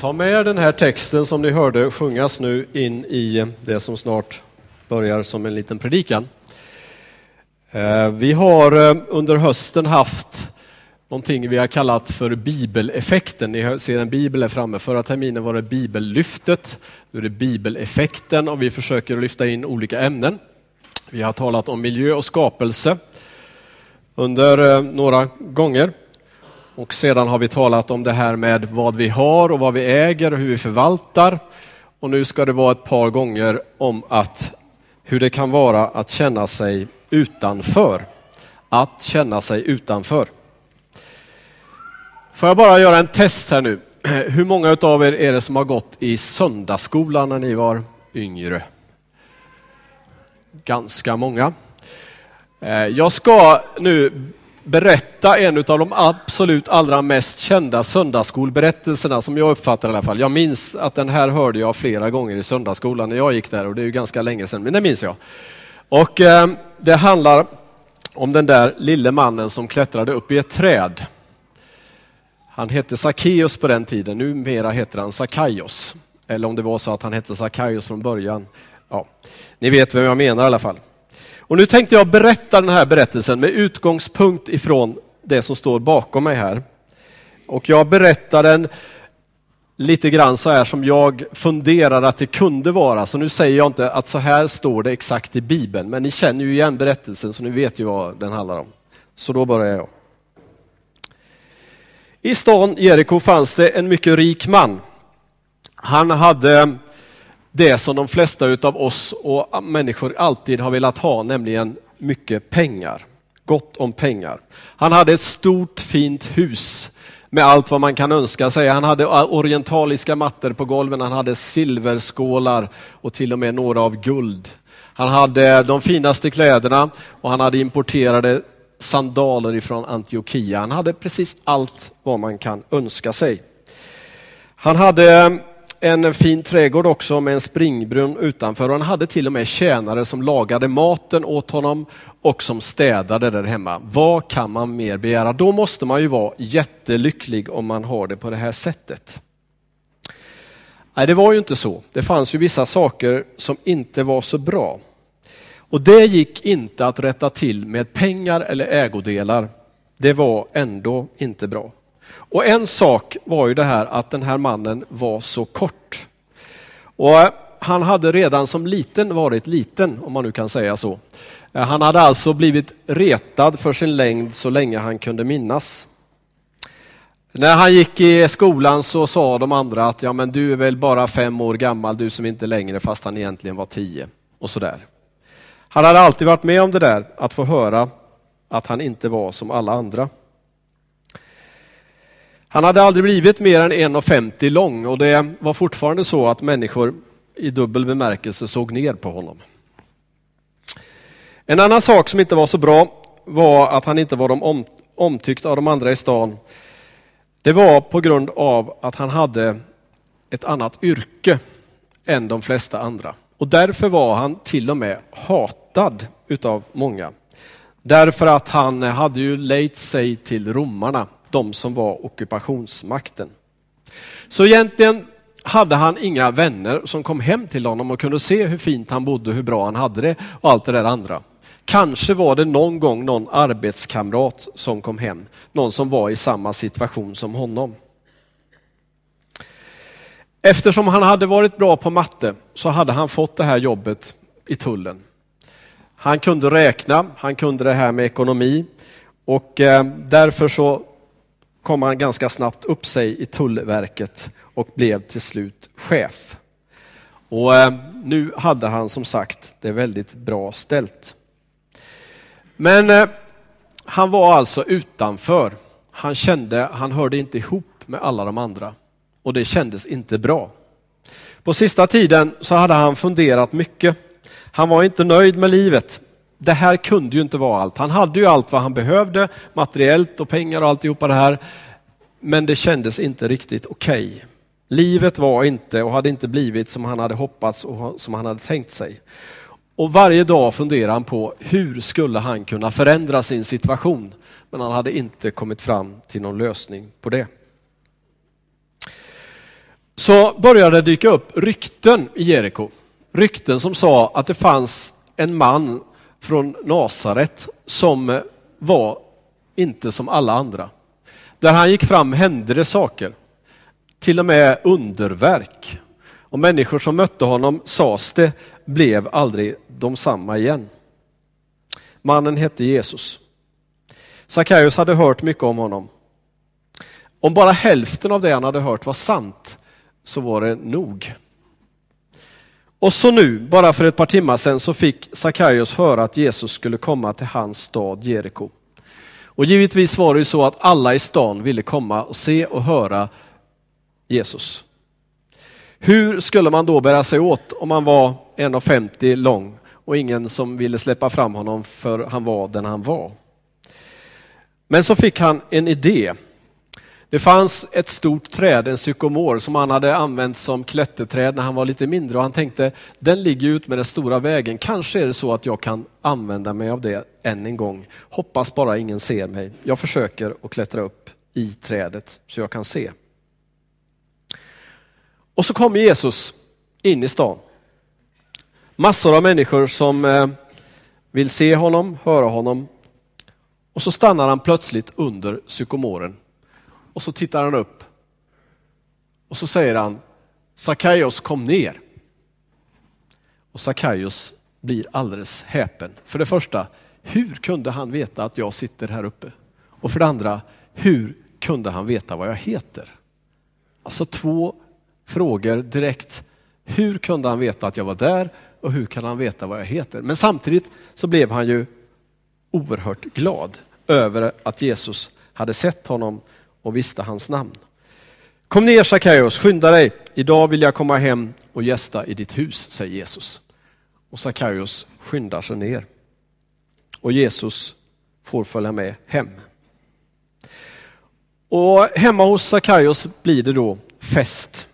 Ta med den här texten som ni hörde sjungas nu in i det som snart börjar som en liten predikan. Eh, vi har eh, under hösten haft någonting vi har kallat för bibeleffekten. Ni ser en bibel här framme. Förra terminen var det bibellyftet. Nu är det bibeleffekten och vi försöker lyfta in olika ämnen. Vi har talat om miljö och skapelse under eh, några gånger. Och sedan har vi talat om det här med vad vi har och vad vi äger och hur vi förvaltar. Och nu ska det vara ett par gånger om att hur det kan vara att känna sig utanför. Att känna sig utanför. Får jag bara göra en test här nu. Hur många av er är det som har gått i söndagsskolan när ni var yngre? Ganska många. Eh, jag ska nu berätta en av de absolut allra mest kända söndagsskolberättelserna som jag uppfattar i alla fall. Jag minns att den här hörde jag flera gånger i söndagsskolan när jag gick där och det är ju ganska länge sedan, men det minns jag. Och eh, det handlar om den där lille mannen som klättrade upp i ett träd. Han hette Sackeus på den tiden, numera heter han Sackaios. Eller om det var så att han hette Sackaios från början. Ja, ni vet vem jag menar i alla fall. Och nu tänkte jag berätta den här berättelsen med utgångspunkt ifrån det som står bakom mig här. Och jag berättar den lite grann så här som jag funderar att det kunde vara. Så nu säger jag inte att så här står det exakt i Bibeln, men ni känner ju igen berättelsen så ni vet ju vad den handlar om. Så då börjar jag. I stan Jeriko fanns det en mycket rik man. Han hade det som de flesta av oss och människor alltid har velat ha, nämligen mycket pengar. Gott om pengar. Han hade ett stort fint hus med allt vad man kan önska sig. Han hade orientaliska mattor på golven, han hade silverskålar och till och med några av guld. Han hade de finaste kläderna och han hade importerade sandaler ifrån Antiochia. Han hade precis allt vad man kan önska sig. Han hade en fin trädgård också med en springbrunn utanför och han hade till och med tjänare som lagade maten åt honom och som städade där hemma. Vad kan man mer begära? Då måste man ju vara jättelycklig om man har det på det här sättet. Nej, det var ju inte så. Det fanns ju vissa saker som inte var så bra. Och det gick inte att rätta till med pengar eller ägodelar. Det var ändå inte bra. Och en sak var ju det här att den här mannen var så kort. Och eh, han hade redan som liten varit liten, om man nu kan säga så. Eh, han hade alltså blivit retad för sin längd så länge han kunde minnas. När han gick i skolan så sa de andra att ja, men du är väl bara fem år gammal, du som inte längre, fast han egentligen var tio. Och sådär. Han hade alltid varit med om det där, att få höra att han inte var som alla andra. Han hade aldrig blivit mer än 1,50 lång och det var fortfarande så att människor i dubbel bemärkelse såg ner på honom. En annan sak som inte var så bra var att han inte var de omtyckt av de andra i stan. Det var på grund av att han hade ett annat yrke än de flesta andra. Och därför var han till och med hatad utav många. Därför att han hade ju lejt sig till romarna de som var ockupationsmakten. Så egentligen hade han inga vänner som kom hem till honom och kunde se hur fint han bodde, hur bra han hade det och allt det där andra. Kanske var det någon gång någon arbetskamrat som kom hem, någon som var i samma situation som honom. Eftersom han hade varit bra på matte så hade han fått det här jobbet i tullen. Han kunde räkna, han kunde det här med ekonomi och eh, därför så kom han ganska snabbt upp sig i Tullverket och blev till slut chef. Och eh, nu hade han som sagt det väldigt bra ställt. Men eh, han var alltså utanför. Han kände, han hörde inte ihop med alla de andra och det kändes inte bra. På sista tiden så hade han funderat mycket. Han var inte nöjd med livet det här kunde ju inte vara allt. Han hade ju allt vad han behövde, materiellt och pengar och alltihopa det här. Men det kändes inte riktigt okej. Okay. Livet var inte och hade inte blivit som han hade hoppats och som han hade tänkt sig. Och varje dag funderade han på hur skulle han kunna förändra sin situation? Men han hade inte kommit fram till någon lösning på det. så började det dyka upp rykten i Jeriko. Rykten som sa att det fanns en man från Nasaret som eh, var inte som alla andra. Där han gick fram hände det saker, till och med underverk. Och människor som mötte honom, sades det, blev aldrig de samma igen. Mannen hette Jesus. Sackaios hade hört mycket om honom. Om bara hälften av det han hade hört var sant, så var det nog. Och så nu, bara för ett par timmar sedan, så fick Sackaios höra att Jesus skulle komma till hans stad Jeriko. Och givetvis var det ju så att alla i stan ville komma och se och höra Jesus. Hur skulle man då bära sig åt om man var 1,50 lång och ingen som ville släppa fram honom för han var den han var? Men så fick han en idé. Det fanns ett stort träd, en sykomor, som han hade använt som klätterträd när han var lite mindre och han tänkte, den ligger ut med den stora vägen. Kanske är det så att jag kan använda mig av det än en gång. Hoppas bara ingen ser mig. Jag försöker att klättra upp i trädet så jag kan se. Och så kommer Jesus in i stan. Massor av människor som eh, vill se honom, höra honom. Och så stannar han plötsligt under sykomoren och så tittar han upp och så säger han Sackaios kom ner. Och Sackaios blir alldeles häpen. För det första, hur kunde han veta att jag sitter här uppe? Och för det andra, hur kunde han veta vad jag heter? Alltså två frågor direkt. Hur kunde han veta att jag var där och hur kan han veta vad jag heter? Men samtidigt så blev han ju oerhört glad över att Jesus hade sett honom och visste hans namn. Kom ner Sackaios, skynda dig. Idag vill jag komma hem och gästa i ditt hus, säger Jesus. Och Sackaios skyndar sig ner. Och Jesus får följa med hem. Och hemma hos Sackaios blir det då fest.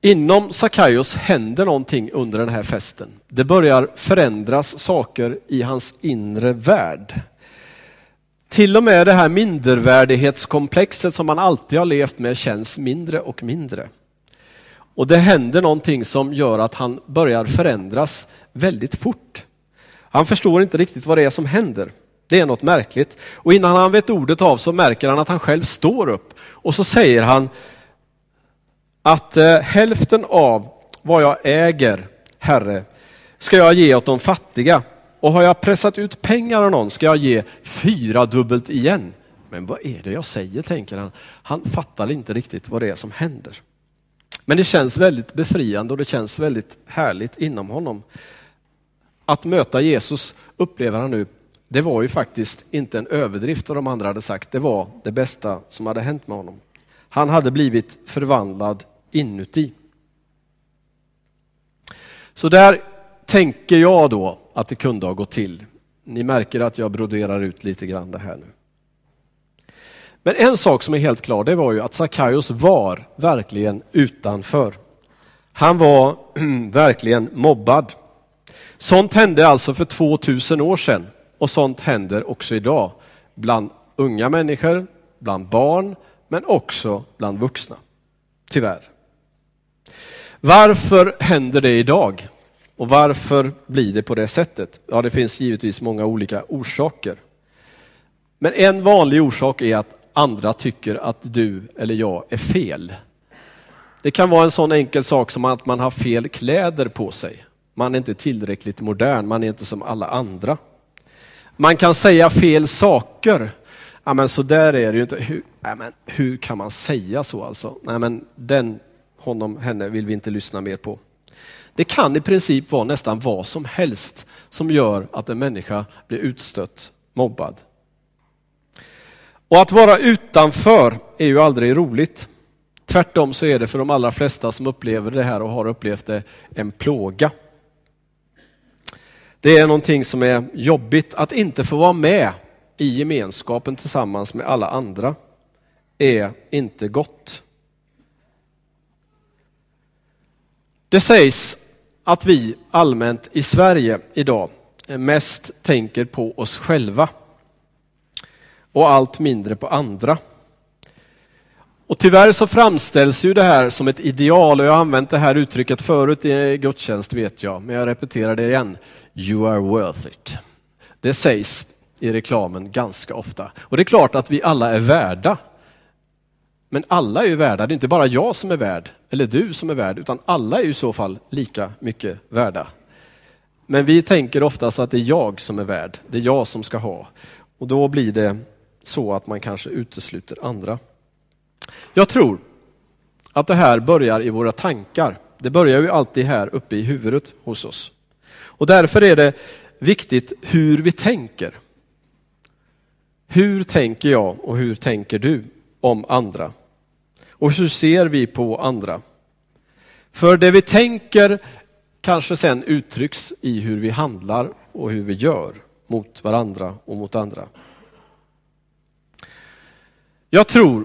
Inom Sackaios händer någonting under den här festen. Det börjar förändras saker i hans inre värld. Till och med det här mindervärdighetskomplexet som man alltid har levt med känns mindre och mindre. Och det händer någonting som gör att han börjar förändras väldigt fort. Han förstår inte riktigt vad det är som händer. Det är något märkligt. Och innan han vet ordet av så märker han att han själv står upp. Och så säger han att eh, hälften av vad jag äger, Herre, ska jag ge åt de fattiga. Och har jag pressat ut pengar av någon ska jag ge fyra dubbelt igen. Men vad är det jag säger, tänker han. Han fattar inte riktigt vad det är som händer. Men det känns väldigt befriande och det känns väldigt härligt inom honom. Att möta Jesus upplever han nu, det var ju faktiskt inte en överdrift vad de andra hade sagt, det var det bästa som hade hänt med honom. Han hade blivit förvandlad inuti. Så där tänker jag då att det kunde ha gått till. Ni märker att jag broderar ut lite grann det här nu. Men en sak som är helt klar, det var ju att Sackaios var verkligen utanför. Han var verkligen mobbad. Sånt hände alltså för 2000 år sedan och sånt händer också idag bland unga människor, bland barn, men också bland vuxna. Tyvärr. Varför händer det idag? Och varför blir det på det sättet? Ja, det finns givetvis många olika orsaker. Men en vanlig orsak är att andra tycker att du eller jag är fel. Det kan vara en sån enkel sak som att man har fel kläder på sig. Man är inte tillräckligt modern, man är inte som alla andra. Man kan säga fel saker. Ja, men så där är det ju inte. Hur, ja, men hur kan man säga så alltså? Nej, men den, honom, henne vill vi inte lyssna mer på. Det kan i princip vara nästan vad som helst som gör att en människa blir utstött, mobbad. Och att vara utanför är ju aldrig roligt. Tvärtom så är det för de allra flesta som upplever det här och har upplevt det en plåga. Det är någonting som är jobbigt. Att inte få vara med i gemenskapen tillsammans med alla andra är inte gott. Det sägs att vi allmänt i Sverige idag mest tänker på oss själva och allt mindre på andra. Och tyvärr så framställs ju det här som ett ideal och jag har använt det här uttrycket förut i gudstjänst vet jag, men jag repeterar det igen. You are worth it. Det sägs i reklamen ganska ofta. Och det är klart att vi alla är värda. Men alla är ju värda, det är inte bara jag som är värd, eller du som är värd, utan alla är i så fall lika mycket värda. Men vi tänker oftast att det är jag som är värd, det är jag som ska ha. Och då blir det så att man kanske utesluter andra. Jag tror att det här börjar i våra tankar. Det börjar ju alltid här uppe i huvudet hos oss. Och därför är det viktigt hur vi tänker. Hur tänker jag och hur tänker du om andra? Och hur ser vi på andra? För det vi tänker kanske sen uttrycks i hur vi handlar och hur vi gör mot varandra och mot andra. Jag tror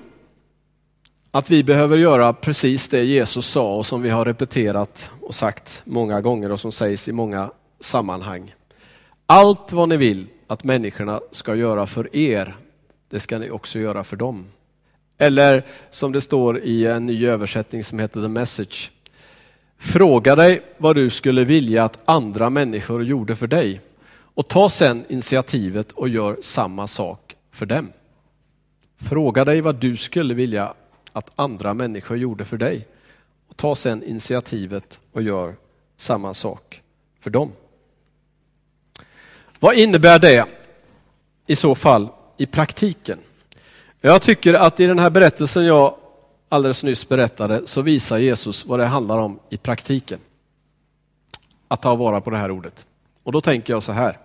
att vi behöver göra precis det Jesus sa och som vi har repeterat och sagt många gånger och som sägs i många sammanhang. Allt vad ni vill att människorna ska göra för er, det ska ni också göra för dem. Eller som det står i en ny översättning som heter The Message. Fråga dig vad du skulle vilja att andra människor gjorde för dig och ta sen initiativet och gör samma sak för dem. Fråga dig vad du skulle vilja att andra människor gjorde för dig och ta sen initiativet och gör samma sak för dem. Vad innebär det i så fall i praktiken? Jag tycker att i den här berättelsen jag alldeles nyss berättade så visar Jesus vad det handlar om i praktiken. Att ta vara på det här ordet. Och då tänker jag så här.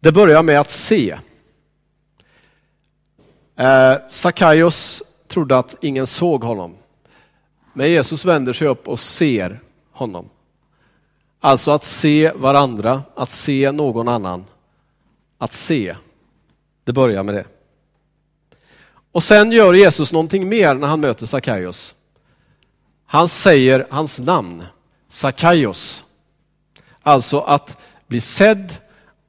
Det börjar med att se. Eh, Sackaios trodde att ingen såg honom. Men Jesus vänder sig upp och ser honom. Alltså att se varandra, att se någon annan. Att se. Det börjar med det. Och sen gör Jesus någonting mer när han möter Sackaios. Han säger hans namn, Sackaios. Alltså att bli sedd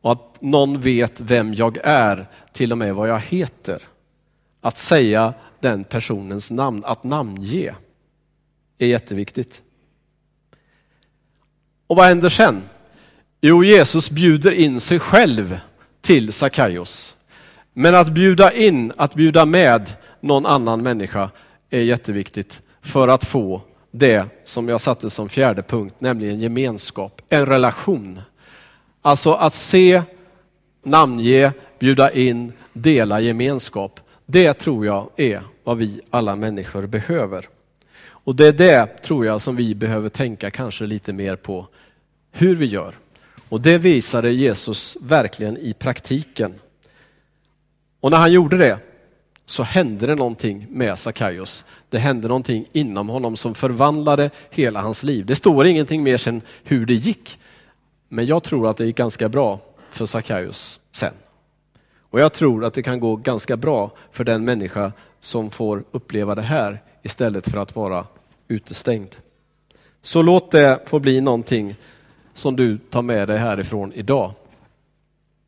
och att någon vet vem jag är, till och med vad jag heter. Att säga den personens namn, att namnge, är jätteviktigt. Och vad händer sen? Jo, Jesus bjuder in sig själv till Sackaios. Men att bjuda in, att bjuda med någon annan människa är jätteviktigt för att få det som jag satte som fjärde punkt, nämligen gemenskap, en relation. Alltså att se, namnge, bjuda in, dela gemenskap. Det tror jag är vad vi alla människor behöver. Och det är det, tror jag, som vi behöver tänka kanske lite mer på hur vi gör. Och det visade Jesus verkligen i praktiken. Och när han gjorde det så hände det någonting med Sackaios. Det hände någonting inom honom som förvandlade hela hans liv. Det står ingenting mer sen hur det gick. Men jag tror att det gick ganska bra för Sackaios sen. Och jag tror att det kan gå ganska bra för den människa som får uppleva det här istället för att vara utestängd. Så låt det få bli någonting som du tar med dig härifrån idag.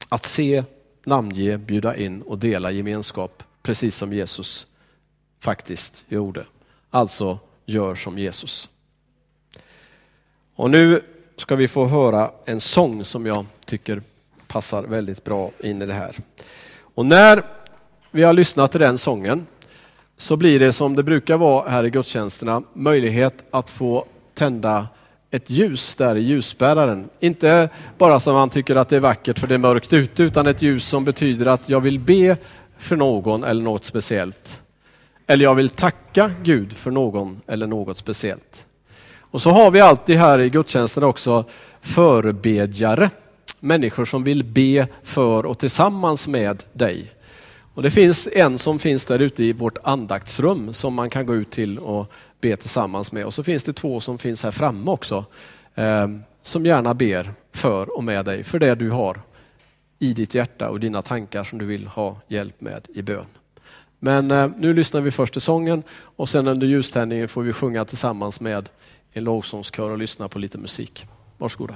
Att se, namnge, bjuda in och dela gemenskap, precis som Jesus faktiskt gjorde. Alltså, gör som Jesus. Och nu ska vi få höra en sång som jag tycker passar väldigt bra in i det här. Och när vi har lyssnat till den sången så blir det som det brukar vara här i gudstjänsterna, möjlighet att få tända ett ljus där i ljusbäraren. Inte bara som man tycker att det är vackert för det är mörkt ute, utan ett ljus som betyder att jag vill be för någon eller något speciellt. Eller jag vill tacka Gud för någon eller något speciellt. Och så har vi alltid här i gudstjänsten också förebedjare, människor som vill be för och tillsammans med dig. Och Det finns en som finns där ute i vårt andaktsrum som man kan gå ut till och be tillsammans med. Och så finns det två som finns här framme också eh, som gärna ber för och med dig för det du har i ditt hjärta och dina tankar som du vill ha hjälp med i bön. Men eh, nu lyssnar vi först till sången och sen under ljuständningen får vi sjunga tillsammans med en lovsångskör och lyssna på lite musik. Varsågoda.